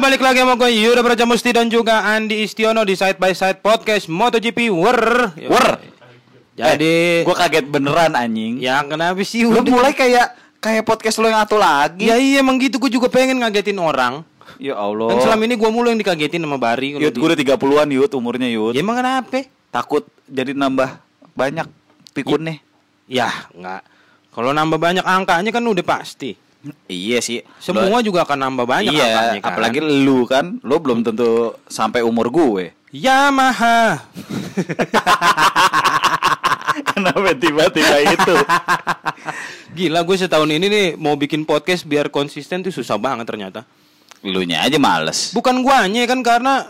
balik lagi sama gue Yuda Braja Musti dan juga Andi Istiono di Side by Side Podcast MotoGP Wer. Wer. Jadi Gue kaget beneran anjing. ya kenapa sih Lu mulai kayak kayak podcast lo yang satu lagi. Ya iya emang gitu gue juga pengen ngagetin orang. Ya Allah. Kan selama ini gue mulu yang dikagetin sama Bari. Yud, gue udah 30-an Yud umurnya Yud. Ya emang kenapa? Takut jadi nambah banyak pikunnya. Ya enggak. Kalau nambah banyak angkanya kan udah pasti. Iya sih. Semua juga akan nambah banyak iya, angkanya kan. apalagi lu kan, lu belum tentu sampai umur gue. Yamaha. Kenapa tiba-tiba itu? Gila gue setahun ini nih mau bikin podcast biar konsisten tuh susah banget ternyata. lu nya aja males. Bukan guanya kan karena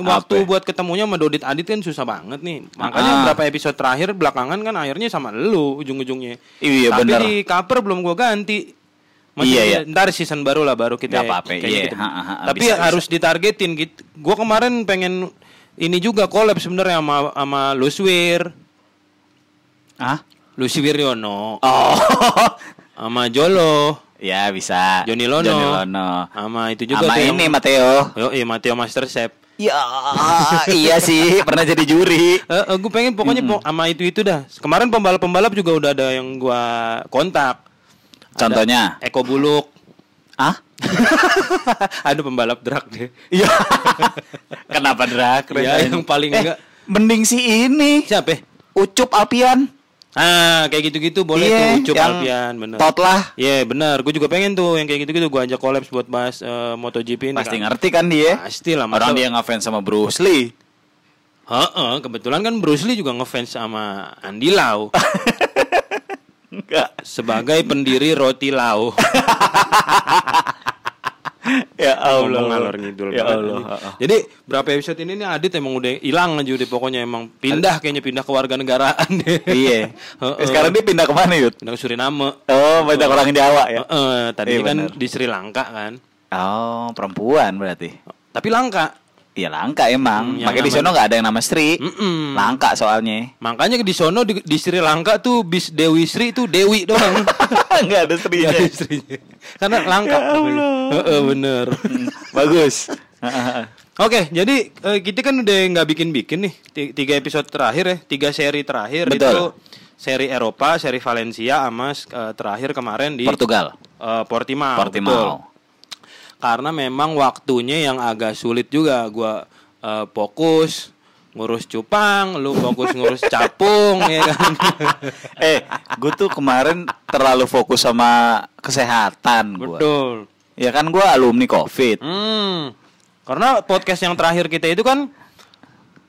waktu Apa? buat ketemunya sama Dodit Adit kan susah banget nih. Makanya Ah. berapa episode terakhir belakangan kan akhirnya sama lu ujung-ujungnya. Iya, Tapi bener. di cover belum gua ganti. Iya, iya. Ntar season baru lah baru kita. Nggak apa-apa, iya. gitu. Ha, ha, ha, Tapi bisa, harus ditargetin gitu. Gua kemarin pengen ini juga collab sebenarnya sama sama Luswir, Hah? Lucy Wiryono, Oh. sama Jolo, ya bisa. Joni Lono. Joni Lono. sama itu juga Sama ini yang, Mateo. Yo, iya Matteo Master Chef. Ya, iya sih, pernah jadi juri. Eh, gue pengen pokoknya po- sama itu itu dah. Kemarin pembalap-pembalap juga udah ada yang gua kontak. Ada Contohnya? Eko Buluk. Ah? ada pembalap drag deh. Iya. Kenapa drag? Iya, yang paling eh, enggak. Mending si ini. Siapa? Ucup Alpian. Ah, kayak gitu-gitu boleh Iya, tuh Ucup Alpian, bener. Tot lah. Iya, bener. Gue juga pengen tuh yang kayak gitu-gitu gua ajak collabs buat bahas eh, MotoGP ini. Pasti kan. ngerti kan dia. Pasti lah. Orang dia ngefans sama Bruce Lee. Heeh, kebetulan kan Bruce Lee juga ngefans sama Andy Lau Enggak. sebagai pendiri Roti Lau. Ya Ngomong ngalor ngidul Ya Allah. Jadi berapa episode ini nih Adit emang udah hilang aja udah pokoknya emang pindah kayaknya pindah ke warga negaraan deh. Iya. Heeh. Sekarang dia pindah ke mana Yud? pindah ke Suriname. Oh, banyak orang Jawa ya. Heeh, tadi Iya, kan bener. di Sri Lanka kan. Oh, perempuan berarti. Tapi langka. Iya langka emang. Hmm, Makanya di sono nggak ada yang nama Sri. Mm-mm. Langka soalnya. Makanya di sono di, di Sri Lanka tuh bis Dewi Sri tuh Dewi doang. Nggak ada ada istrinya. Karena langka. Ya Allah. Heeh, bener. Bagus. Oke, jadi eh, kita kan udah nggak bikin-bikin nih Ti- tiga episode terakhir ya, tiga seri terakhir Betul. itu seri Eropa, seri Valencia, sama eh, terakhir kemarin di Portugal. eh, Portimao. betul. Karena memang waktunya yang agak sulit juga, gua eh, fokus ngurus cupang, lu fokus ngurus capung ya kan. eh, gue tuh kemarin terlalu fokus sama kesehatan gue. Betul. Ya kan gue alumni COVID. Hmm. Karena podcast yang terakhir kita itu kan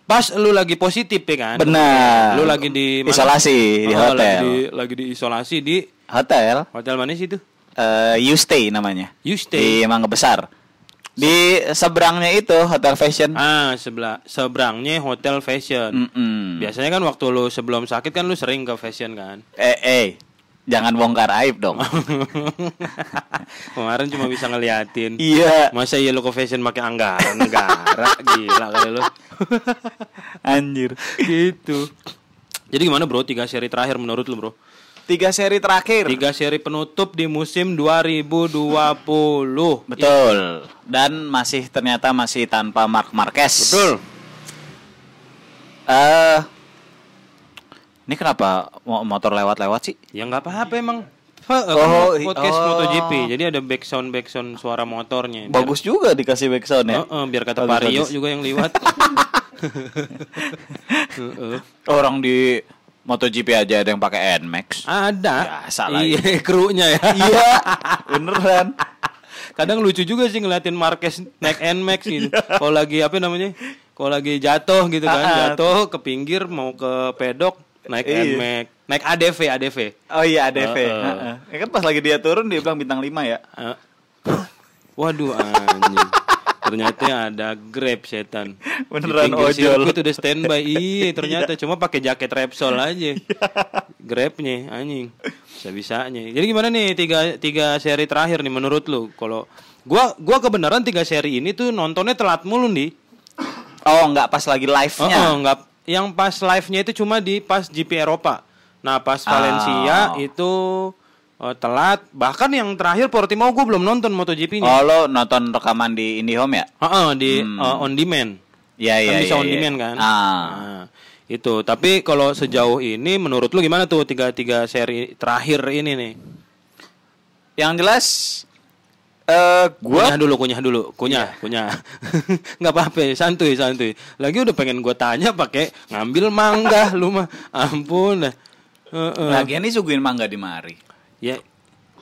pas lu lagi positif ya kan. Benar. Lu lagi di mana? Isolasi di Oh, Lagi hotel. di, lagi di isolasi di Hotel. hotel mana sih itu? Eh you Stay namanya. You Di Stay. Mangga Besar. Di seberangnya itu Hotel Fashion. Ah, sebelah seberangnya hotel fashion. Mm-mm. Biasanya kan waktu lu sebelum sakit kan lu sering ke fashion kan. Eh, eh, jangan bongkar aib dong. Kemarin cuma bisa ngeliatin. iya, Masa iya lu ke fashion pakai anggaran negara? Gila kali lu. anjir. gitu. Jadi gimana bro? Tiga seri terakhir menurut lu bro? Tiga seri terakhir. Tiga seri penutup di musim 2020. Betul. Dan masih ternyata masih tanpa Mark Marquez. Betul. Eh, ini kenapa mo- motor lewat-lewat sih? Ya nggak apa-apa emang. Ha, Oh, podcast oh. MotoGP. Jadi ada backsound backsound suara motornya. Biar- Bagus juga dikasih backsound ya. Heeh, biar kata Bagus, bagus. juga yang liwat. Heeh. Orang di MotoGP aja ada yang pakai Nmax. ada. Biasa lah Iya, krunya ya. iya, beneran. Kadang lucu juga sih ngeliatin Marquez naik Nmax gitu. Kalau lagi apa namanya? Kalau lagi jatuh gitu kan, jatuh ke pinggir mau ke pedok naik Iya. Nmax, naik ADV, ADV. Oh iya ADV. Heeh. Heeh. Ya kan pas lagi dia turun dia bilang bintang 5 ya. Eh, Waduh anjing. Ternyata ada Grab setan. Beneran Di ojol. sirkuit udah standby. Iya, ternyata cuma pakai jaket Repsol aja. Grabnya anjing. Bisa-bisanya. Jadi gimana nih tiga tiga seri terakhir nih menurut lu? Kalau gua gua kebenaran tiga seri ini tuh nontonnya telat mulu nih. Oh, enggak pas lagi Oh, live-nya. oh, nggak yang pas live-nya itu cuma di pas GP Eropa. Nah, pas Valencia Oh. itu eh, telat. Bahkan yang terakhir Portimao gue belum nonton MotoGP-nya. Oh lo nonton rekaman di IndiHome ya? Heeh, di Hmm. eh, on demand. Iya Kan iya. bisa iya, on iya. demand kan. Ah. Nah, itu. Tapi kalau sejauh ini menurut lu gimana tuh tiga tiga seri terakhir ini nih? Yang jelas eh gua Kunyah dulu, kunyah dulu, kunyah, Iya. kunyah. nggak apa-apa, santuy, santuy. Lagi udah pengen gue tanya pakai ngambil mangga, lu mah, ampun. dah. Heeh. lagian nih suguhin mangga di mari. Ya,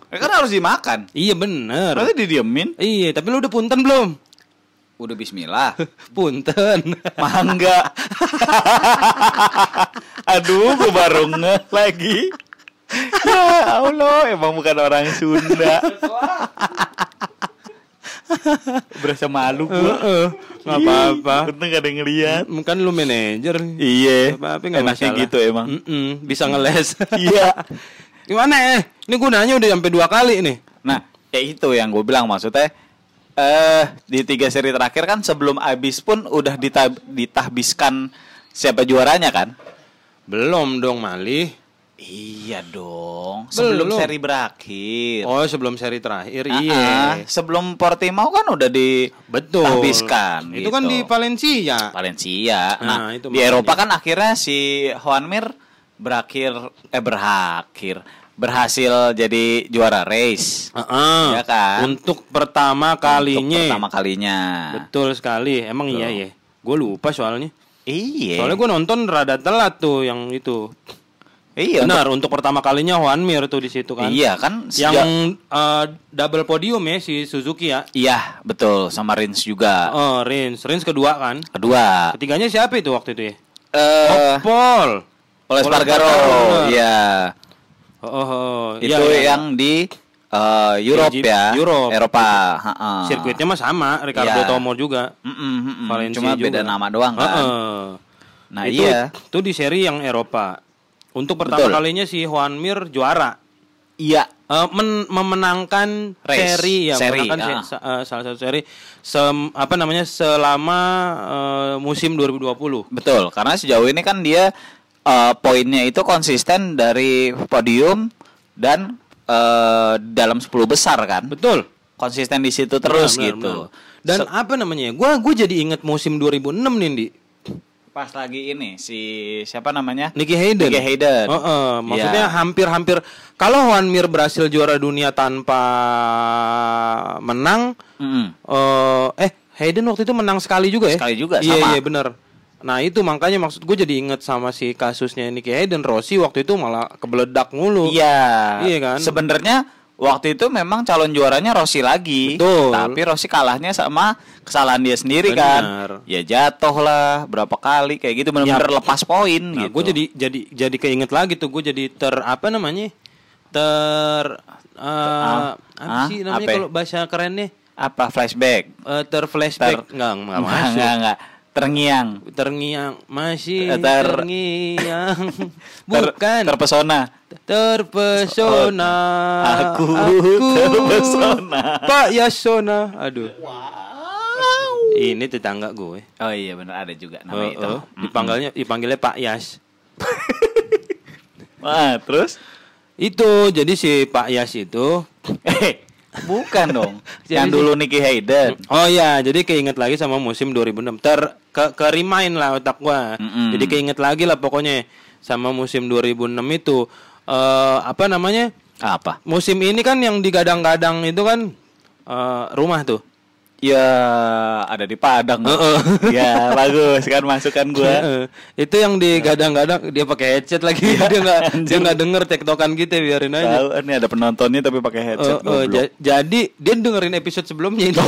Ya kan harus dimakan. iya bener. Berarti didiemin. Iya, tapi lu udah punten belum? Udah bismillah. Punten. Mangga. Aduh, gue baru ngeh lagi. Ya Allah, emang bukan orang Sunda. Berasa malu gue. Heeh, nggak apa-apa. Untung gak ada yang ngeliat. Kan lu manajer. Iya. Nggak Enaknya masalah. gitu emang. Mm-mm, bisa ngeles. Iya. Gimana ya? Ini gunanya udah sampai dua kali nih. Nah, ya itu yang gue bilang maksudnya. Eh di tiga seri terakhir kan sebelum habis pun udah ditab- ditahbiskan siapa juaranya kan? Belum dong, Malih. Iya dong. Sebelum Belum. seri berakhir. Oh, sebelum seri terakhir. Ah, iya. ah. Sebelum Portimao kan udah di Betul. Habiskan, Itu kan gitu. di Valencia. Valencia. Nah, Nah, itu di makanya. Eropa kan akhirnya si Juan Mir berakhir eh berakhir berhasil jadi juara race. Heeh. Ya kan? Untuk pertama Untuk kalinya. pertama kalinya. Betul sekali. Emang iya ya. Gue lupa soalnya. Iya. Soalnya gue nonton rada telat tuh yang itu. iya. Benar, untuk pertama kalinya Juan Mir tuh di situ kan. Iya kan Yang eh, double podium ya si Suzuki ya. Iya, betul sama Rins juga. Oh, Rins. Rins kedua kan. Kedua. Ketiganya siapa itu waktu itu ya? Eh Oh, Paul. Oleh Spargaro. Iya. Oh, oh, oh. Itu iya. yang di eh, Europe ya. Europe. Eropa. Sirkuitnya mah sama, Ricardo Iya. Tomo juga. Mm-mm, mm-mm. Valencia Cuma juga. beda nama doang kan. Heeh. Nah, itu, iya. Itu di seri yang Eropa. Untuk pertama Betul. kalinya si Juan Mir juara. Iya. Eh, men- memenangkan Race. seri ya, Seri, memenangkan ah. se- eh, salah satu seri sem- apa namanya selama eh, musim 2020. Betul, karena sejauh ini kan dia eh, poinnya itu konsisten dari podium dan eh, dalam 10 besar kan. Betul. Konsisten di situ terus Benar, benar, gitu. benar. Dan Se- apa namanya? Gua gua jadi inget musim 2006 nih, Di. pas lagi ini si siapa namanya? Nicky Hayden. Nicky Hayden. Oh, oh, maksudnya Iya. hampir-hampir kalau Juan Mir berhasil juara dunia tanpa menang Mm-mm. eh eh Hayden waktu itu menang sekali juga ya? Sekali juga, Iya, sama. iya benar. Nah, itu makanya maksud gue jadi inget sama si kasusnya Nicky Hayden Rossi waktu itu malah kebeledak mulu. Iya. Iya kan? Sebenarnya waktu itu memang calon juaranya Rossi lagi. Betul. Tapi Rossi kalahnya sama kesalahan dia sendiri Benar. kan. Ya jatuh lah berapa kali kayak gitu benar-benar lepas poin Nah, gitu. gue jadi jadi jadi keinget lagi tuh gue jadi ter apa namanya? Ter eh, apa Ah, sih namanya kalau bahasa kerennya? apa flashback? Eh, ter flashback Ter- enggak Enggak, masuk. enggak, enggak. Terngiang. Terngiang masih Eh, ter- terngiang Ter- bukan terpesona. terpesona Aku terpesona. Pak Yasona aduh ini tetangga gue Oh iya benar ada juga nama Oh, itu. oh. dipanggilnya dipanggilnya Pak Yas Wah, terus itu jadi si Pak Yas itu eh bukan dong. Yang dulu Nicky Hayden. Oh ya, jadi keinget lagi sama musim 2006. Ter ke, ke remind lah otak gua. Mm-mm. Jadi keinget lagi lah pokoknya sama musim 2006 itu eh apa namanya? Apa? Musim ini kan yang digadang-gadang itu kan eh, rumah tuh. Ya ada di Padang. Heeh. ya bagus kan masukan gua. Heeh. itu yang digadang-gadang dia pakai headset lagi dia nggak dia nggak denger tektokan kita biarin aja. Tahu ini ada penontonnya tapi pakai headset eh, goblok. ja- jadi dia dengerin episode sebelumnya itu.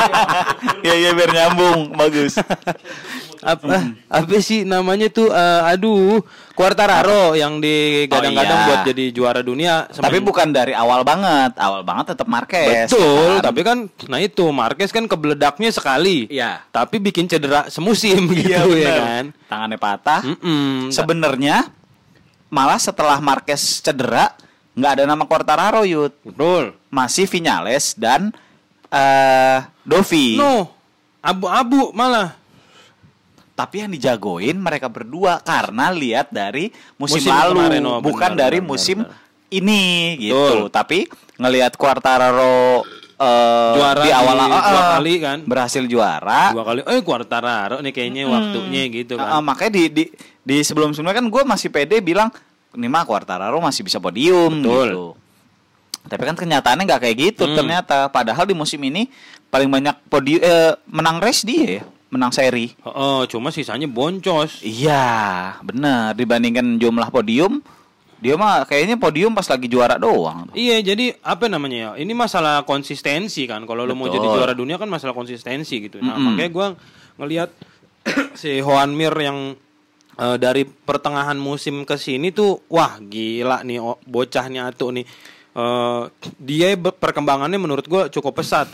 ya ya biar nyambung bagus. apa apa sih namanya tuh eh, aduh Quartararo yang digadang-gadang Oh, iya. buat jadi juara dunia Semen- tapi bukan dari awal banget. Awal banget tetap Marquez. betul kan? tapi kan nah itu Marquez kan kebeledaknya sekali Iya. tapi bikin cedera semusim Iya, gitu ya benar. kan Tangannya patah. Mm-mm. Sebenarnya malah setelah Marquez cedera nggak ada nama Quartararo Yud. betul Masih Vinales dan eh Dovi. no abu-abu malah Tapi yang dijagoin mereka berdua karena lihat dari musim, Musim lalu, kemarin, oh, bukan benar, dari benar, musim benar, ini gitu. Betul. Tapi ngelihat Quartararo eh, Juara di awal di ah, dua ah, kali kan. berhasil juara. Dua kali, eh Quartararo nih kayaknya waktunya gitu kan. makanya di di di sebelum sebelumnya kan gue masih pede bilang ini mah Quartararo masih bisa podium Betul. gitu. Tapi kan kenyataannya nggak kayak gitu Hmm. ternyata. Padahal di musim ini paling banyak podium eh, menang race dia ya, menang seri. Oh, oh, cuma sisanya boncos. Iya, benar. Dibandingkan jumlah podium, dia mah kayaknya podium pas lagi juara doang. Iya, jadi apa namanya ya? Ini masalah konsistensi kan. Kalau lo mau jadi juara dunia kan masalah konsistensi gitu. Nah, Mm-mm. makanya gua ngelihat si Juan Mir yang eh, dari pertengahan musim ke sini tuh wah gila nih oh, bocahnya tuh nih. Eh, dia perkembangannya menurut gua cukup pesat.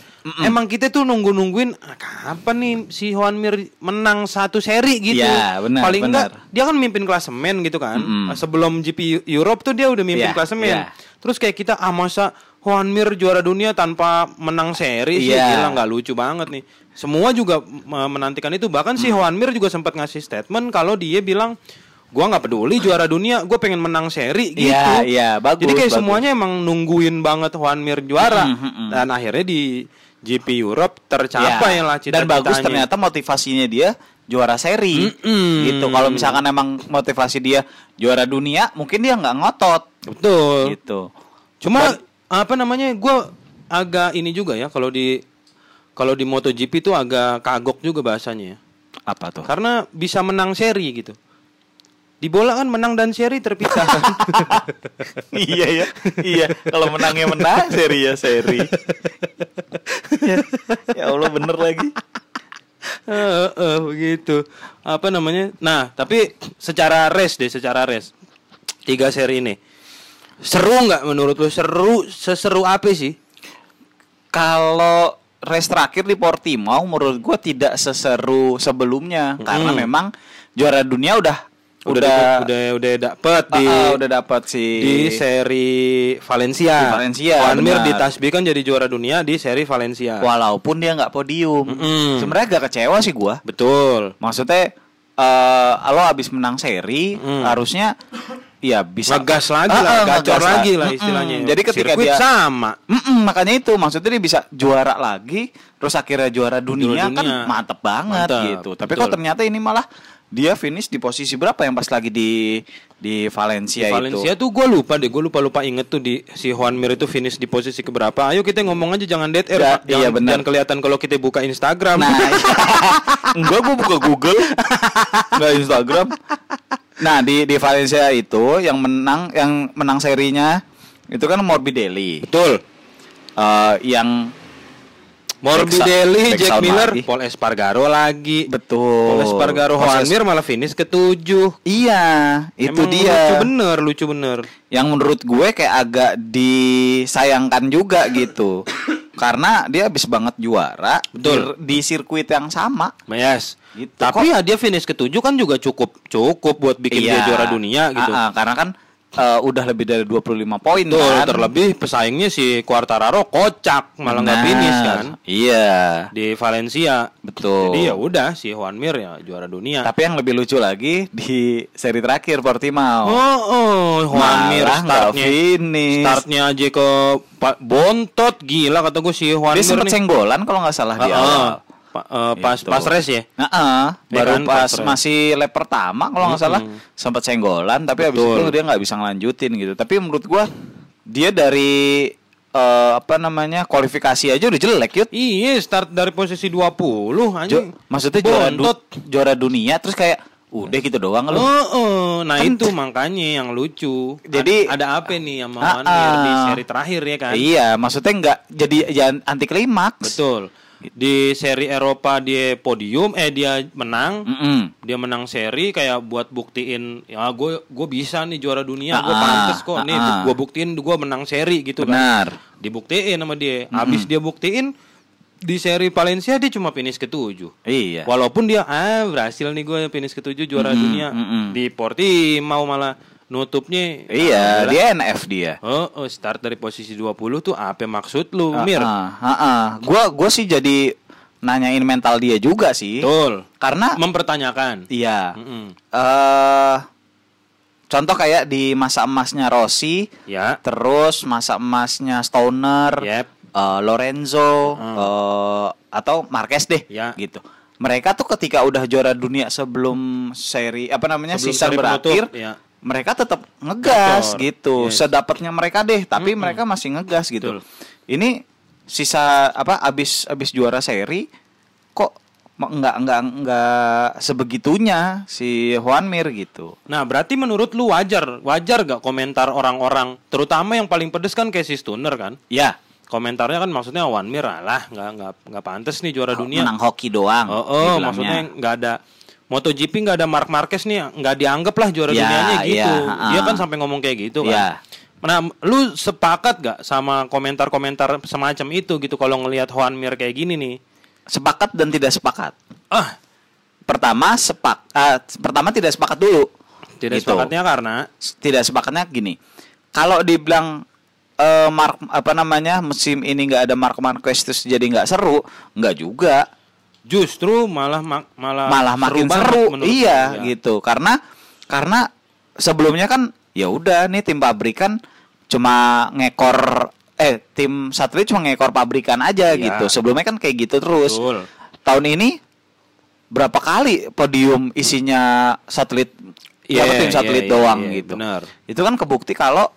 Emang kita tuh nunggu-nungguin ah, kapan nih si Juan Mir menang satu seri gitu. Iya, benar, Paling enggak dia kan mimpin klasemen gitu kan. Mm-mm. Sebelum GP Europe tuh dia udah mimpin Iya, klasemen. iya. Terus kayak kita ah masa Juan Mir juara dunia tanpa menang seri sih Iya. gila nggak lucu banget nih. Semua juga menantikan itu. Bahkan si Juan Mir juga sempat ngasih statement kalau dia bilang gua nggak peduli juara dunia, gue pengen menang seri gitu. Iya, iya, bagus, Jadi kayak bagus. semuanya emang nungguin banget Juan Mir juara Mm, mm, mm. dan akhirnya di GP Europe tercapai Ya, lah Dan bagus ternyata motivasinya dia juara seri. Mm-mm. Gitu. Kalau misalkan emang motivasi dia juara dunia, mungkin dia nggak ngotot. Betul. Gitu. Cuma apa namanya? Gue agak ini juga ya kalau di kalau di MotoGP tuh agak kagok juga bahasanya ya. Apa tuh? Karena bisa menang seri gitu. Di bola kan menang dan seri terpisah. iya ya. Iya, kalau menangnya menang, seri ya seri. ya, ya Allah bener lagi. Eh, eh, begitu. Apa namanya? Nah, tapi secara race deh, secara race. Tiga seri ini. Seru nggak menurut lu? Seru, seseru apa sih? Kalau race terakhir di Portimao menurut gua tidak seseru sebelumnya karena memang juara dunia udah Udah udah udah udah dapet Ah, di ah, udah dapat si di seri Valencia. Di Valencia, Juan Mir benar. ditasbihkan jadi juara dunia di seri Valencia. walaupun dia nggak podium. Mm-mm. Sebenarnya agak kecewa sih gua. Betul. Maksudnya eh lo habis menang seri Mm. harusnya ya bisa Ngegas lagi Ah, lah, ah, gacor lagi lah. lah Mm-mm. istilahnya. Jadi ketika Sirkuit dia sama. Mm-mm, makanya itu maksudnya dia bisa juara lagi terus akhirnya juara dunia, kan dunia. mantep banget Mantap, gitu. Tapi betul. kok ternyata ini malah dia finish di posisi berapa yang pas lagi di di Valencia, Di Valencia itu. tuh gue lupa deh, gue lupa lupa inget tuh di si Juan Mir itu finish di posisi keberapa. Ayo kita ngomong aja jangan dead air, Ya, jangan, iya, benar. jangan kelihatan kalau kita buka Instagram. Nah, enggak gua buka Google, enggak Instagram. Nah, di di Valencia itu yang menang yang menang serinya itu kan Morbidelli. Betul. Eh, yang Morbidelli, Jack Miller, lagi. Paul Espargaro lagi. betul. Paul Espargaro, Juan Mir malah finish ketujuh. Iya, itu Emang dia. Lucu bener, lucu bener. yang menurut gue kayak agak disayangkan juga gitu. Karena dia habis banget juara Betul. di, di sirkuit yang sama. Yes. Gitu. Tapi ya dia finish ketujuh kan juga cukup cukup buat bikin dia Iya. juara dunia gitu. Ah, ah, karena kan eh, udah lebih dari 25 poin Betul, kan. terlebih pesaingnya si Quartararo kocak malah nggak finish kan Iya. di Valencia. Betul. Jadi ya udah si Juan Mir ya juara dunia. Tapi yang lebih lucu lagi di seri terakhir Portimao. Oh, oh, Juan Mir startnya finish. startnya aja ke bontot gila kata gue si Juan Dia Mir sempat nih. senggolan kalau nggak salah di Ah, awal. Ah. Pa- eh, pas Gitu. pas race ya. Nah, Ya baru kan, pas pas masih lap pertama kalau nggak salah sempat senggolan, tapi habis Betul. itu dia nggak bisa ngelanjutin gitu. Tapi menurut gua dia dari eh, apa namanya kualifikasi aja udah jelek yut. Iya, start dari posisi 20 Jo- anjing. maksudnya juara, du- juara dunia terus kayak udah gitu doang lu. Oh, oh, nah Kan- itu makanya yang lucu. Jadi- A- ada apa nih sama Ah, Juan Mir di ah. seri terakhir ya kan? Iya, maksudnya nggak jadi jangan anti klimaks. Betul. Di seri Eropa dia podium, eh dia menang, Mm-mm. dia menang seri kayak buat buktiin ya gue gue bisa nih juara dunia, gue Ah, pantes kok nih, ah, ah. gue buktiin gue menang seri gitu kan. Benar. Dibuktiin sama dia. Habis dia buktiin di seri Valencia dia cuma finish ketujuh. Iya. Walaupun dia ah berhasil nih gue finish ketujuh juara Mm-mm, dunia mm-mm. di Portimao malah nutupnya. Iya, Ah, dia NF dia. Oh, oh, start dari posisi 20 tuh apa maksud lu, Mir? Ah, ah, ah. Gua gua sih jadi nanyain mental dia juga sih. Betul. Karena Mempertanyakan. iya. Mm-mm. eh contoh kayak di masa emasnya Rossi, Ya. terus masa emasnya Stoner, Yep. eh, Lorenzo, eh, atau Marquez deh, Ya. gitu. Mereka tuh ketika udah juara dunia sebelum seri apa namanya Sebelum sisa seri berakhir, penutup, ya. Mereka tetap ngegas Motor. gitu, Yes. sedapatnya mereka deh, tapi mereka masih ngegas gitu. Betul. Ini sisa apa abis abis juara seri kok nggak nggak nggak sebegitunya si Juan Mir gitu. Nah, berarti menurut lu wajar, wajar gak komentar orang-orang, terutama yang paling pedes kan Casey Stoner kan? Ya, Komentarnya kan maksudnya One Mir lah, nggak nggak nggak pantas nih juara dunia. menang hoki doang. Oh, oh maksudnya nggak ada MotoGP nggak ada Mark Marquez nih, nggak dianggap lah juara Ya, dunianya gitu. ya, ha-ha. Dia kan sampai ngomong kayak gitu kan. Nah, lu sepakat gak sama komentar-komentar semacam itu gitu kalau ngelihat Juan Mir kayak gini nih? sepakat dan tidak sepakat. Ah, Pertama sepak, ah, pertama tidak sepakat dulu. tidak Gitu. sepakatnya karena Tidak sepakatnya gini. Kalau dibilang eh, Mark apa namanya musim ini nggak ada Mark Marquez terus jadi nggak seru, nggak juga. Justru malah mak- malah malah makin seru. menurut Iya, ya. gitu. Karena karena sebelumnya kan ya udah nih tim pabrikan cuma ngekor eh tim satelit cuma ngekor pabrikan aja Iya. gitu. Sebelumnya kan kayak gitu terus. Betul. Tahun ini berapa kali podium isinya satelit apa tim iya, satelit iya, doang iya, gitu. benar. Itu kan kebukti kalau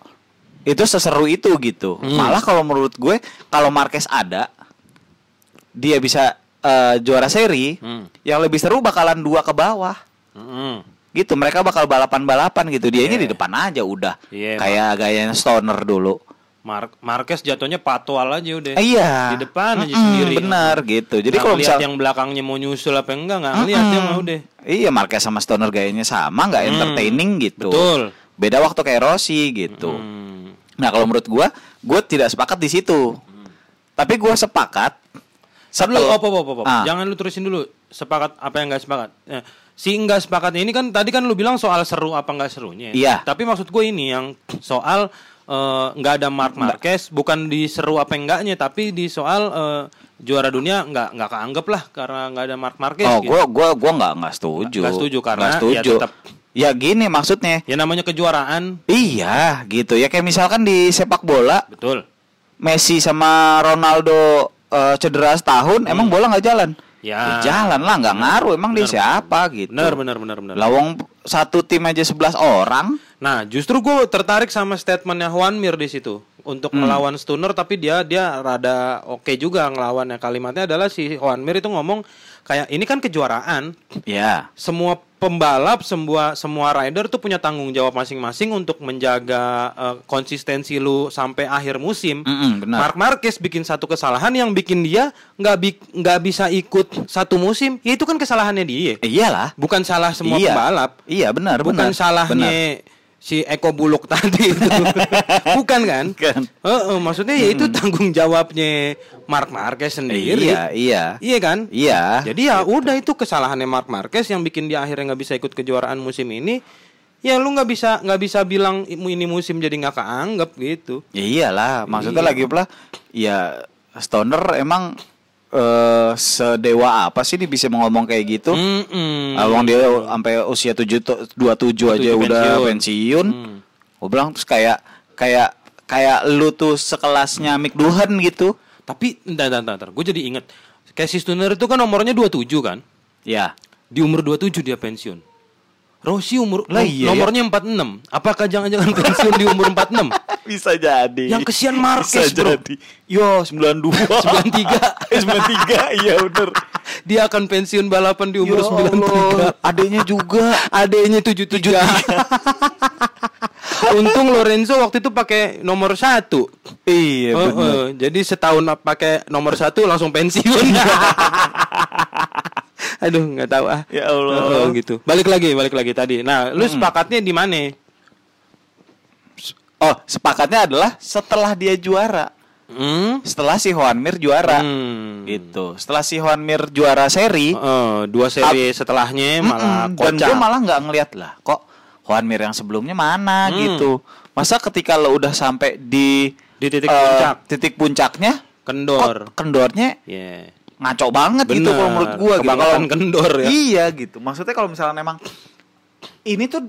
itu seseru itu gitu. Hmm. Malah kalau menurut gue kalau Marquez ada dia bisa eh, juara seri, Hmm. yang lebih seru bakalan dua ke bawah. Mm-mm. Gitu, mereka bakal balapan-balapan gitu. Dia ini Iya. di depan aja udah. Iya, Kayak gayanya Stoner dulu. Mar- Marquez jatuhnya patwal aja udah. Eh, iya. Di depan aja Mm-mm, sendiri. Bener gitu. Jadi Nggak kalau misal yang belakangnya mau nyusul apa enggak nggak ngeliat dia mah udah. Iya, Marquez sama Stoner gayanya sama, nggak Hmm, entertaining gitu. betul. Beda waktu kayak Rossi gitu. Hmm. Nah, kalau menurut gua, gua tidak sepakat di situ. Tapi gua sepakat Satu setel- lu, op, op, op, op. Ah. Jangan lu terusin dulu sepakat apa yang nggak sepakat. Eh, si nggak sepakatnya ini kan tadi kan lu bilang soal seru apa nggak serunya. Iya. Tapi maksud gue ini yang soal eh, nggak ada Mark Marquez, bukan di seru apa enggaknya, tapi di soal eh, juara dunia nggak nggak keanggap lah karena nggak ada Mark Marquez. Oh, gitu. gua gua gua nggak nggak setuju. Nggak setuju karena Nggak setuju. ya tetap- Ya gini maksudnya. Ya namanya kejuaraan, Iya, gitu ya kayak misalkan di sepak bola betul. Messi sama Ronaldo eh, cedera setahun, emang bola nggak jalan? Hmm. Ya. jalan lah, nggak ngaruh. Emang dia Benar, siapa gitu? Benar, benar, benar, benar. Lawang satu tim aja 11 orang. Nah, justru gue tertarik sama statementnya Juan Mir di situ untuk Hmm. melawan Stunner, tapi dia dia rada oke juga ngelawannya. Kalimatnya adalah si Juan Mir itu ngomong kayak ini kan kejuaraan, Ya. semua pembalap, semua semua rider tuh punya tanggung jawab masing-masing untuk menjaga eh, konsistensi lu sampai akhir musim. Mm-mm, benar. Mark Marquez bikin satu kesalahan yang bikin dia nggak bi- nggak bisa ikut satu musim, ya itu kan kesalahannya dia. Iyalah. Bukan salah semua iya. pembalap Iya, benar, bukan benar. salahnya si Eko Buluk tadi itu. bukan kan? Bukan. Heeh, maksudnya ya itu tanggung jawabnya Mark Marquez sendiri. Iya, iya. Iya kan? Iya. Jadi ya udah itu kesalahannya Mark Marquez yang bikin dia akhirnya nggak bisa ikut kejuaraan musim ini. Ya lu nggak bisa nggak bisa bilang ini musim jadi nggak keanggap gitu. Ya iyalah, maksudnya Iya. lagi pula ya Stoner emang eh sedewa apa sih dia bisa ngomong kayak gitu? Mm-mm. Abang dia sampai usia 7 tu- 27 aja 27 udah pensiun. pensiun. Hmm. Gue bilang terus kayak kayak kayak lu tuh sekelasnya Mick Duhan gitu. Tapi entar entar entar, gue jadi inget Casey Stoner itu kan nomornya 27 kan? Ya. Di umur 27 dia pensiun. Rossi umur Lah iya ya. nomornya 46. Apakah jangan-jangan pensiun di umur 46? Bisa jadi. Yang kesian Marquez, Bro. Yo, 92. 93. Eh, 93, iya bener. Dia akan pensiun balapan di umur Ya Allah, 93. Adanya juga. Adanya 77. Untung Lorenzo waktu itu pakai nomor satu. Iya, Oh, bener. oh. Jadi setahun pakai nomor satu langsung pensiun. Aduh, nggak tahu ah. Ya Allah. Oh, gitu. Balik lagi, balik lagi tadi. Nah, lu sepakatnya di mana? Oh, sepakatnya adalah setelah dia juara. Hmm? Setelah si Juan Mir juara. Hmm. Gitu. Setelah si Juan Mir juara seri, Oh, dua seri setelahnya malah Mm-mm. dan kocak. gue malah nggak ngeliat lah kok Juan Mir yang sebelumnya mana Hmm. gitu masa ketika lo udah sampai di Di titik eh, puncak. titik puncaknya kendor. kok kendornya Iya. Ngaco banget gitu Bener. kalau menurut gua gitu Kalau- kendor ya. iya gitu maksudnya kalau misalnya memang ini tuh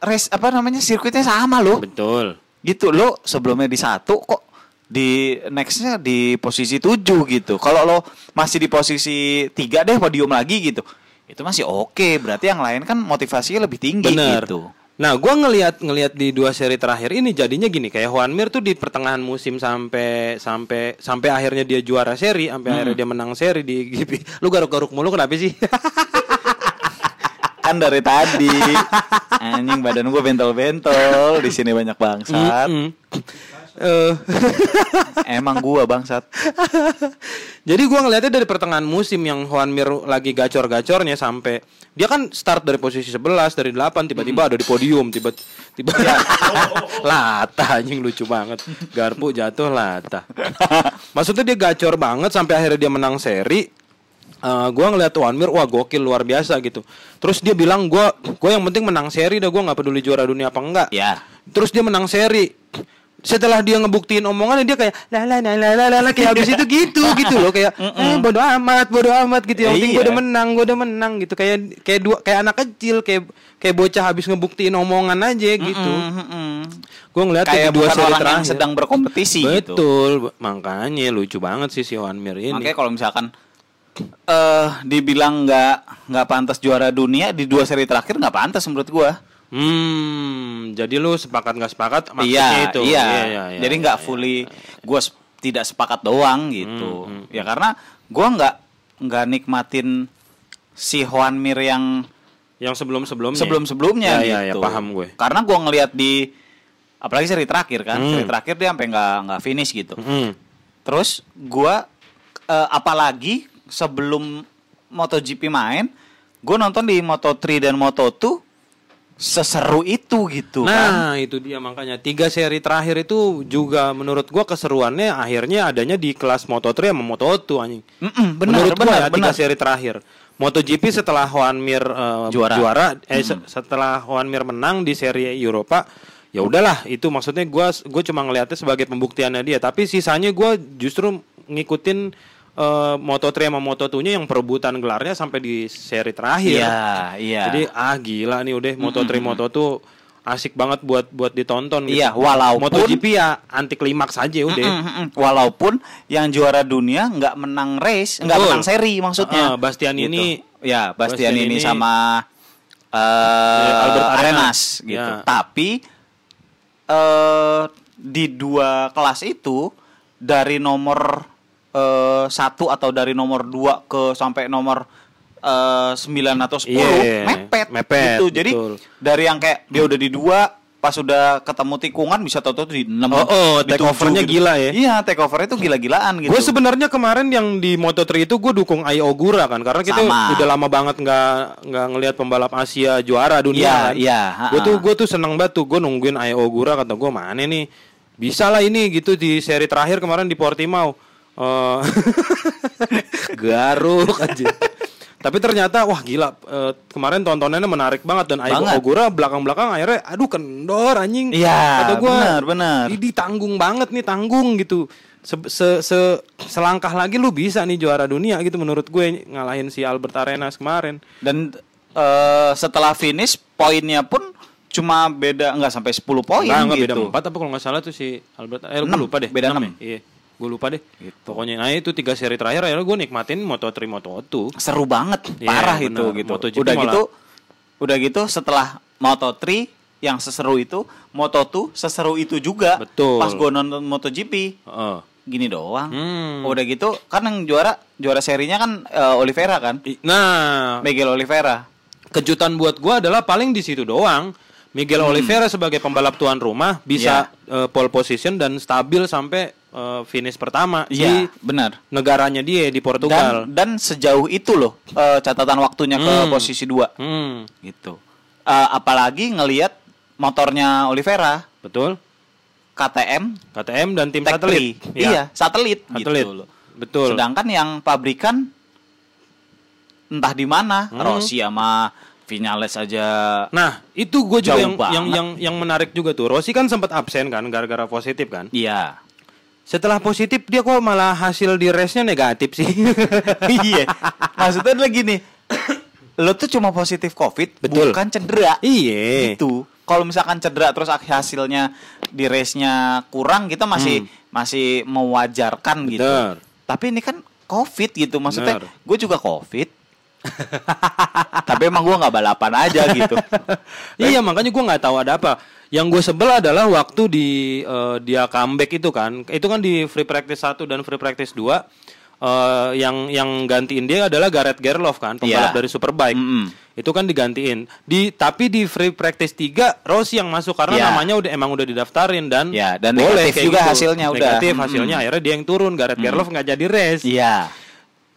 race apa namanya sirkuitnya sama loh. Betul. Gitu lo sebelumnya di satu kok di nextnya di posisi tujuh gitu. Kalau lo masih di posisi tiga deh podium lagi gitu, itu masih oke. Berarti yang lain kan motivasinya lebih tinggi Bener. gitu. Nah, gua ngelihat ngelihat di dua seri terakhir ini jadinya gini kayak Juan Mir tuh di pertengahan musim sampai sampai sampai akhirnya dia juara seri, sampai akhirnya dia menang seri di GP. Lu garuk-garuk mulu kenapa sih? Kan dari tadi anjing badan gue bentol-bentol di sini banyak bangsat. Mm-mm. Eh, Emang gua bangsat. Jadi gua ngelihatnya dari pertengahan musim yang Juan Mir lagi gacor-gacornya sampai dia kan start dari posisi 11 dari 8 tiba-tiba ada di podium tiba tiba lata anjing lucu banget. Garpu jatuh lata. Maksudnya dia gacor banget sampai akhirnya dia menang seri. Eh, gua ngeliat Juan Mir wah gokil luar biasa gitu. Terus dia bilang gua gua yang penting menang seri dah gua nggak peduli juara dunia apa enggak. Ya. Terus dia menang seri. Setelah dia ngebuktiin omongannya dia kayak la la la la la kayak habis itu gitu gitu loh kayak eh, bodo amat bodo amat gitu yang penting gue Iya. udah menang gue udah menang gitu kayak kayak dua kayak anak kecil kayak kayak bocah habis ngebuktiin omongan aja gitu. Gue ngeliat Kayak dua bukan seri orang terakhir. sedang berkompetisi gitu. Betul, makanya lucu banget sih si Juan Mir ini. Makanya kalau misalkan eh dibilang nggak nggak pantas juara dunia di dua seri terakhir nggak pantas menurut gua. Hmm, jadi lu sepakat nggak sepakat maksudnya Iya, itu. iya. iya, Jadi nggak iya, fully gua s- tidak sepakat doang gitu. Hmm, Ya karena gua nggak nggak nikmatin si Juan Mir yang yang sebelum-sebelumnya. sebelum-sebelumnya Ya, ya, ya, gitu. paham gue. Karena gua ngelihat di apalagi seri terakhir kan, Hmm. seri terakhir dia sampai nggak nggak finish gitu. Hmm. Terus gua eh, apalagi sebelum MotoGP main, gua nonton di Moto3 dan Moto2 seseru itu gitu kan. Nah, itu dia makanya tiga seri terakhir itu juga menurut gua keseruannya akhirnya adanya di kelas Moto3 sama Moto2 anjing. Mm-mm, benar menurut benar gua ya, tiga seri terakhir. MotoGP setelah Juan Mir eh, Juara. eh se- setelah Juan Mir menang di seri Eropa, ya udahlah itu maksudnya gua gue cuma ngelihatnya sebagai pembuktiannya dia, tapi sisanya gua justru ngikutin eh, Moto3 sama Moto2-nya yang perebutan gelarnya sampai di seri terakhir. Iya, iya. Jadi ah gila nih udah Moto3 Moto2 asik banget buat buat ditonton gitu. Iya, walaupun- MotoGP ya anti klimaks aja udah. Mm-mm, mm-mm. Walaupun yang juara dunia nggak menang race, nggak menang seri maksudnya. Ah, Bastian Gitu. ini- ya Bastian Bastian, ini, ini- sama Ya, Albert Arenas. Gitu. Ya. Tapi eh di dua kelas itu dari nomor eh satu atau dari nomor dua ke sampai nomor eh 9 atau 10 Iya, mepet, mepet, gitu. Jadi betul. dari yang kayak dia udah di dua pas udah ketemu tikungan bisa tahu-tahu di 6 Oh, oh, take overnya gila ya. Iya, take overnya itu gila-gilaan gitu. Gue sebenarnya kemarin yang di Moto3 itu gue dukung Ai Ogura kan karena kita Sama. udah lama banget nggak nggak ngelihat pembalap Asia juara dunia Iya, kan. iya, Gue tuh gue tuh seneng banget tuh gue nungguin Ai Ogura kata gue mana nih bisa lah ini gitu di seri terakhir kemarin di Portimao. Eh, garuk aja. Tapi ternyata wah gila eh, kemarin tontonannya menarik banget dan Ai Banget. Ogura belakang-belakang akhirnya aduh kendor anjing. Iya, Kata gua, benar, benar. "Ih, Di tanggung banget nih tanggung gitu. Se, se, se- selangkah lagi lu bisa nih juara dunia gitu menurut gue ngalahin si Albert Arenas kemarin. Dan eh, setelah finish poinnya pun cuma beda nggak sampai 10 poin Enggak, enggak beda gitu. empat apa kalau nggak salah tuh si Albert eh gue Enam, lupa deh. beda Enam enam. ya? Iya. Gue lupa deh. Pokoknya nah itu tiga seri terakhir akhirnya gue nikmatin Moto3 Moto2. Seru banget, Iya, parah benar. itu gitu. MotoGP udah malah- gitu udah gitu setelah Moto3 yang seseru itu, Moto2 seseru itu juga. Betul. Pas gue nonton MotoGP Heeh. gini doang. Hmm. Udah gitu kan yang juara juara serinya kan eh, Oliveira kan? Nah, Miguel Oliveira. kejutan buat gua adalah paling di situ doang. Miguel Hmm. Oliveira sebagai pembalap tuan rumah bisa Iya. eh, pole position dan stabil sampai eh, finish pertama di Iya, benar. negaranya dia di Portugal. Dan dan sejauh itu loh eh, catatan waktunya ke Hmm. posisi 2 Hmm, gitu. Eh, apalagi ngelihat motornya Oliveira betul. KTM KTM dan tim Tech satelit. Three. Iya, satelit, Satelit. gitu loh. Betul. Sedangkan yang pabrikan entah di mana, Hmm. Rossi sama Vinales aja. Nah, itu gue juga yang, yang yang yang menarik juga tuh. Rossi kan sempat absen kan gara-gara positif kan. Iya. Setelah positif dia kok malah hasil di race-nya negatif sih. iya. Maksudnya lagi nih. Lo tuh cuma positif Covid, Betul. bukan cedera. iya. Gitu. kalau misalkan cedera terus hasilnya di race-nya kurang kita masih masih mewajarkan gitu. Hmm. Bener. Tapi ini kan covid gitu maksudnya. Gue juga covid. Tapi emang gue nggak balapan aja gitu. iya makanya gue nggak tahu ada apa. Yang gue sebel adalah waktu di eh, dia comeback itu kan, itu kan di free practice 1 dan free practice 2 eh, yang yang gantiin dia adalah Gareth Gerloff kan, pembalap Iya. dari Superbike. Mm-mm. Itu kan digantiin. Di tapi di free practice 3 Rossi yang masuk karena Iya. namanya udah emang udah didaftarin dan Iya, dan boleh negatif juga gitu. hasilnya udah. Negatif hasilnya akhirnya dia yang turun. Gareth Gerloff nggak jadi race. Iya.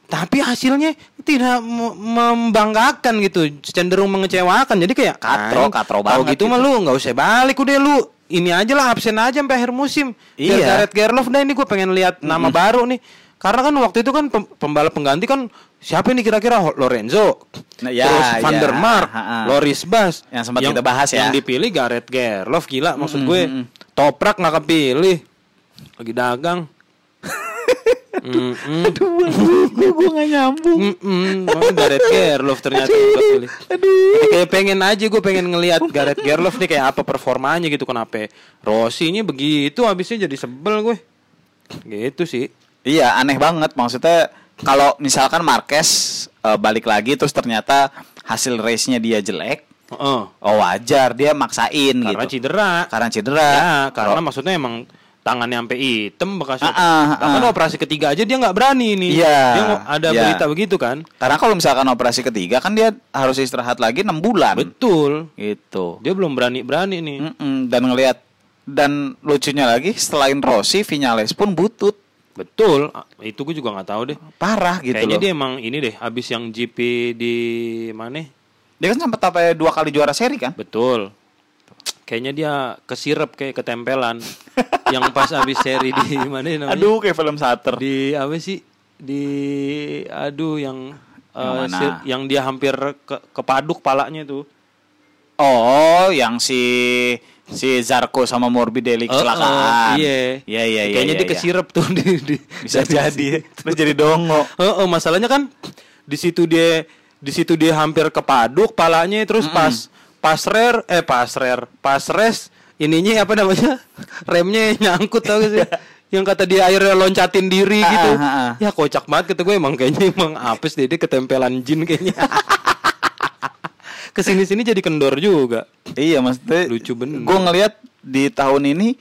Tapi hasilnya tidak me- membanggakan gitu, cenderung mengecewakan. Jadi kayak Katro, "Anjing, katro kalau banget gitu mah gitu." lu nggak usah balik udah lu ini aja lah absen aja sampai akhir musim. Iya. Gareth Gerloff dah ini gue pengen lihat nama baru nih. Karena kan waktu itu kan pem- pembalap pengganti kan siapa nih kira-kira Lorenzo, Nah, ya, terus Van ya. der Mark. Loris Bas, Yang sempat kita bahas ya. Yang dipilih Gareth Gerloff gila maksud gue. Toprak nggak kepilih, lagi dagang. Mm-mm. gue gue nggak nyambung. Mm-mm, makanya Gareth Gerloff ternyata yang kepilih. Jadi kayak pengen aja gue pengen ngelihat Gareth Gerloff nih kayak apa performanya gitu kenapa Rossi nya begitu habisnya jadi sebel gue. Gitu sih. Iya aneh banget maksudnya kalau misalkan Marquez eh, balik lagi terus ternyata hasil race-nya dia jelek, Heeh. oh wajar dia maksain Karena gitu. cedera. Karena cedera. Ya, karena Kalau- maksudnya emang tangannya sampai hitam bekasnya. Ah, ah, Bahkan ah. operasi ketiga aja dia nggak berani nih. Iya, Dia ada iya. berita begitu kan? karena kalau misalkan operasi ketiga kan dia harus istirahat lagi enam bulan. Betul. Gitu. Dia belum berani-berani nih. Mm-mm, Dan ngelihat dan lucunya lagi selain Rossi, Vinales pun butut. Betul. Itu gue juga nggak tahu deh. Parah gitu Kayaknya loh. dia emang ini deh, habis yang GP di mana? Dia kan sempat sampai dua kali juara seri kan? Betul. Kayaknya dia kesirep kayak ketempelan. yang pas habis seri di mana namanya? Aduh kayak film Sutter. Di apa sih? Di aduh yang Yang eh, sir- yang dia hampir ke kepaduk palanya tuh. Oh, yang si si Zarko sama Morbidelli Oh, kecelakaan. oh, iya. Iya, iya, iya. Kayaknya iya, dia iya. kesirep tuh di, di Bisa jadi. Terus jadi dongo. Oh, oh, masalahnya kan di situ dia di situ dia hampir kepaduk palanya terus pas pas rare eh pas rare pas res ininya apa namanya? Remnya nyangkut tau gak sih? Yang kata dia akhirnya loncatin diri Ah, gitu. ah, ah. ya kocak banget kata gue. Emang kayaknya emang apes deh dia ketempelan jin kayaknya. Ke sini sini jadi kendor juga. Iya, maksudnya Lucu bener. Gue ngelihat di tahun ini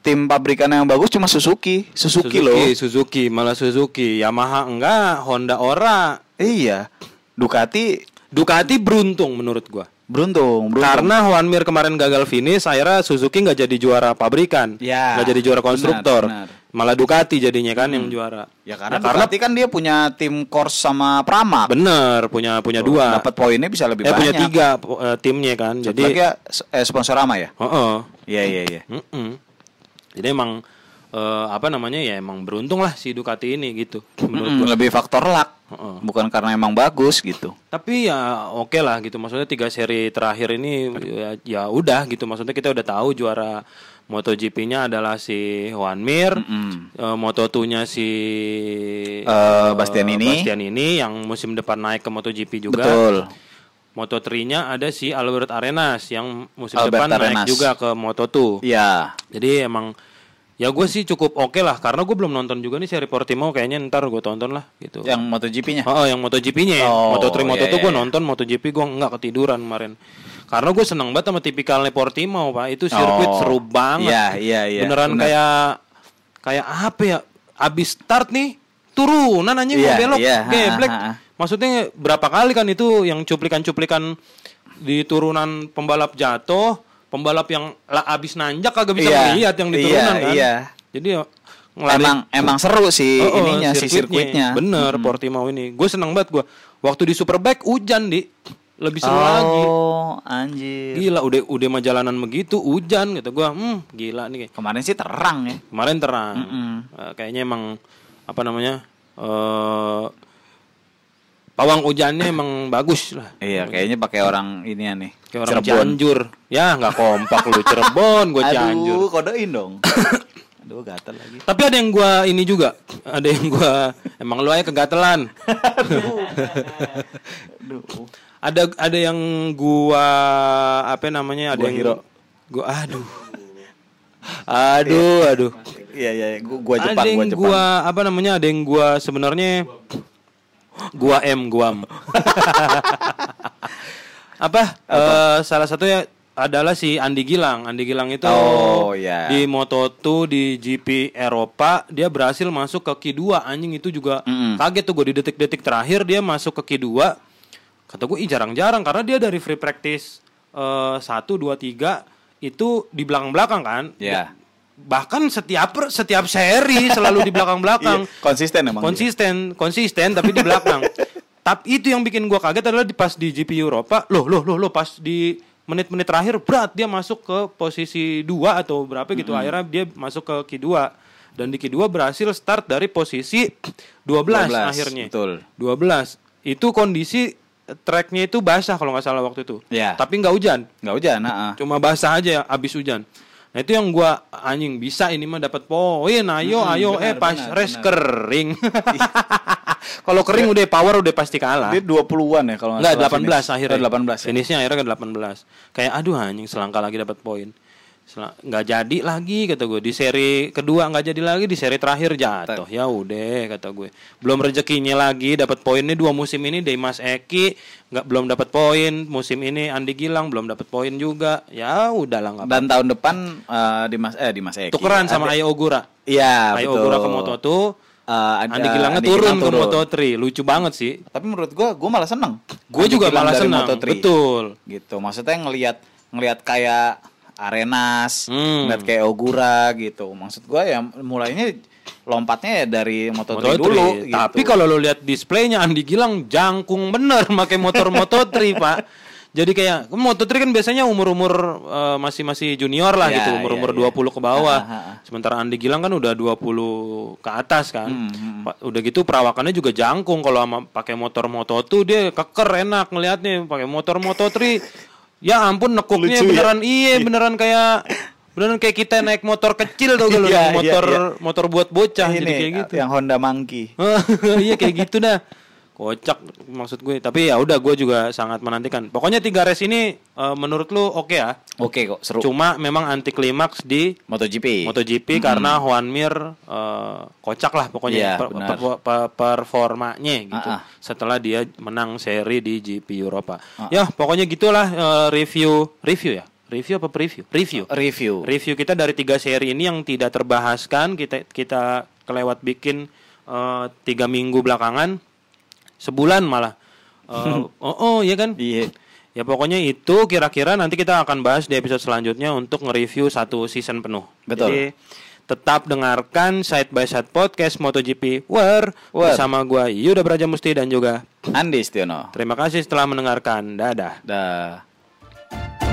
tim pabrikan yang bagus cuma Suzuki. Suzuki, loh. Suzuki. Malah Suzuki. Yamaha enggak Honda ora. Iya. Ducati Ducati beruntung menurut gua beruntung, beruntung. Karena Juan Mir kemarin gagal finish, akhirnya Suzuki nggak jadi juara pabrikan, Ya, nggak jadi juara benar, konstruktor, benar. malah Ducati jadinya kan yang juara. ya karena, Ya, karena Ducati kan dia punya tim Kors sama Pramac. bener punya punya dua, Dapat poinnya bisa lebih eh banyak. punya tiga eh, timnya kan, Satu jadi, lagi ya, eh, sponsor Rama ya? Heeh. Iya, iya, iya. Mm-mm. jadi emang eh, apa namanya ya emang beruntung lah si Ducati ini gitu, menurut gua. lebih faktor luck. Heeh. Bukan karena emang bagus gitu. Tapi ya oke lah gitu, maksudnya tiga seri terakhir ini ya, ya udah gitu, maksudnya kita udah tahu juara MotoGP-nya adalah si Juan Mir, Mm-mm. eh, Moto2-nya si Eh, Bastianini. Bastianini yang musim depan naik ke MotoGP juga. Betul. Moto3-nya ada si Albert Arenas yang musim Albert depan Arenas. naik juga ke Moto2. Iya. Jadi emang ya gue sih cukup oke lah karena gue belum nonton juga nih seri Portimao kayaknya ntar gue tonton lah gitu. Yang MotoGP-nya. Oh, yang MotoGP-nya ya. Oh, Moto3, iya, Moto2 iya, gue iya. nonton, MotoGP gue nggak ketiduran kemarin. Karena gue seneng banget sama tipikalnya Portimao, Pak. Itu sirkuit Oh, seru banget. iya, iya, iya. Beneran Bener. kayak kayak apa ya? Abis start nih turunan aja mau Iya, belok, iya, ha, geblek. ha, ha. Maksudnya berapa kali kan itu yang cuplikan-cuplikan di turunan pembalap jatuh, pembalap yang lah abis nanjak kagak bisa Iya, melihat yang di iya, turunan kan. iya. Jadi ya, ngelari- Emang emang seru sih Oh, oh, ininya si sirkuitnya. Bener, Portimao ini. Gue seneng banget gue. Waktu di Superbike hujan di, lebih seru oh, lagi. anjir. Gila, udah udah mah jalanan begitu hujan gitu gue. Hmm, gila nih. Kemarin sih terang ya. Kemarin terang. Mm-mm. Eh, kayaknya emang apa namanya? eh pawang hujannya emang bagus lah. Iya, kayaknya pakai orang ini nih. Kayak orang Cianjur. Ya, nggak kompak lu Cirebon, gue Cianjur. Aduh, kodein dong. Aduh gatel lagi. Tapi ada yang gua ini juga, ada yang gua emang lu aja kegatelan. Aduh. ada ada yang gua apa namanya ada Gua yang hero. gua aduh. Aduh, aduh. Iya iya, gua, gua Jepang, ada yang gua Jepang. gua apa namanya? Ada yang gua sebenarnya gua M, guam. apa? Eh, salah satunya adalah si Andi Gilang. Andi Gilang itu Oh, iya. di Moto2 di GP Eropa dia berhasil masuk ke Q2 anjing itu juga Mm-mm. kaget tuh gue di detik-detik terakhir dia masuk ke Q2 kata gue ih jarang-jarang karena dia dari free practice eh, satu dua tiga itu di belakang-belakang kan Iya. Bahkan setiap setiap seri selalu di belakang-belakang Iya, konsisten emang. dia. konsisten konsisten tapi di belakang tapi itu yang bikin gua kaget adalah di pas di GP Eropa loh loh loh loh pas di menit-menit terakhir berat dia masuk ke posisi dua atau berapa gitu akhirnya dia masuk ke Q2 dan di Q2 berhasil start dari posisi 12, 12, akhirnya betul. 12 itu kondisi tracknya itu basah kalau nggak salah waktu itu Iya. tapi nggak hujan Nggak hujan, nah. cuma basah aja abis hujan nah itu yang gua anjing bisa ini mah dapat poin ayo Mm-mm, ayo eh benar, pas benar, race benar. kering kalau kering udah power udah pasti kalah Dia 20-an ya kalau Enggak, 18 finish. akhirnya. Oh, 18 ya. Finishnya akhirnya ke 18. Kayak aduh anjing selangkah lagi dapat poin. Nggak jadi lagi kata gue. Di seri kedua nggak jadi lagi di seri terakhir jatuh. Ya udah kata gue. Belum rezekinya lagi dapat poinnya dua musim ini Dimas Eki nggak belum dapat poin. Musim ini Andi Gilang belum dapat poin juga. Ya udahlah nggak Dan tahun depan eh, di Mas eh di Mas Eki. tukeran sama Ayo Ogura. Iya, Ayo betul. Ogura ke Moto2 Eh, ada- Andi Gilangnya Andi turun, Gilang ke Moto3 lucu banget sih. Tapi menurut gua gua malah seneng. gue Andi juga Gilang malah Moto3. betul. Gitu. Maksudnya ngelihat ngelihat kayak Arenas, Hmm. ngeliat kayak Ogura gitu. Maksud gua ya mulainya lompatnya ya dari Moto3, Moto3. dulu gitu. Tapi kalau lo lihat displaynya Andi Gilang jangkung bener pakai motor Moto3 pak. Jadi kayak Moto3 kan biasanya umur-umur eh, masih masih junior lah Ya, gitu, umur-umur ya, ya. 20 ke bawah. Ha, ha, ha. Sementara Andi Gilang kan udah 20 ke atas kan. Hmm, hmm. Pa- Udah gitu perawakannya juga jangkung kalau sama pakai motor Moto2 dia keker enak ngelihatnya pakai motor Moto3. Ya ampun nekuknya Lucu ya? beneran iya beneran kayak beneran kayak kita naik motor kecil tuh kalau Iya, iya, motor iya. motor buat bocah ini jadi kayak gitu. yang Honda Monkey. iya kayak gitu dah kocak maksud gue tapi ya udah gue juga sangat menantikan pokoknya tiga race ini eh, menurut lu oke ya Oke kok, seru. cuma memang anti klimaks di MotoGP. MotoGP karena Juan Mir eh, kocak lah pokoknya Iya, per- per- per- performanya gitu Ah, ah. setelah dia menang seri di GP Eropa Ah. ya pokoknya gitulah eh, review review ya review apa preview review Review. review kita dari tiga seri ini yang tidak terbahaskan kita kita kelewat bikin eh, tiga minggu belakangan sebulan malah Eh, oh oh ya kan Iya. ya pokoknya itu kira-kira nanti kita akan bahas di episode selanjutnya untuk nge-review satu season penuh Betul. jadi tetap dengarkan side by side podcast MotoGP War, War. bersama gua Yuda Brajamusti dan juga Andi Stiono. terima kasih setelah mendengarkan dadah Dah.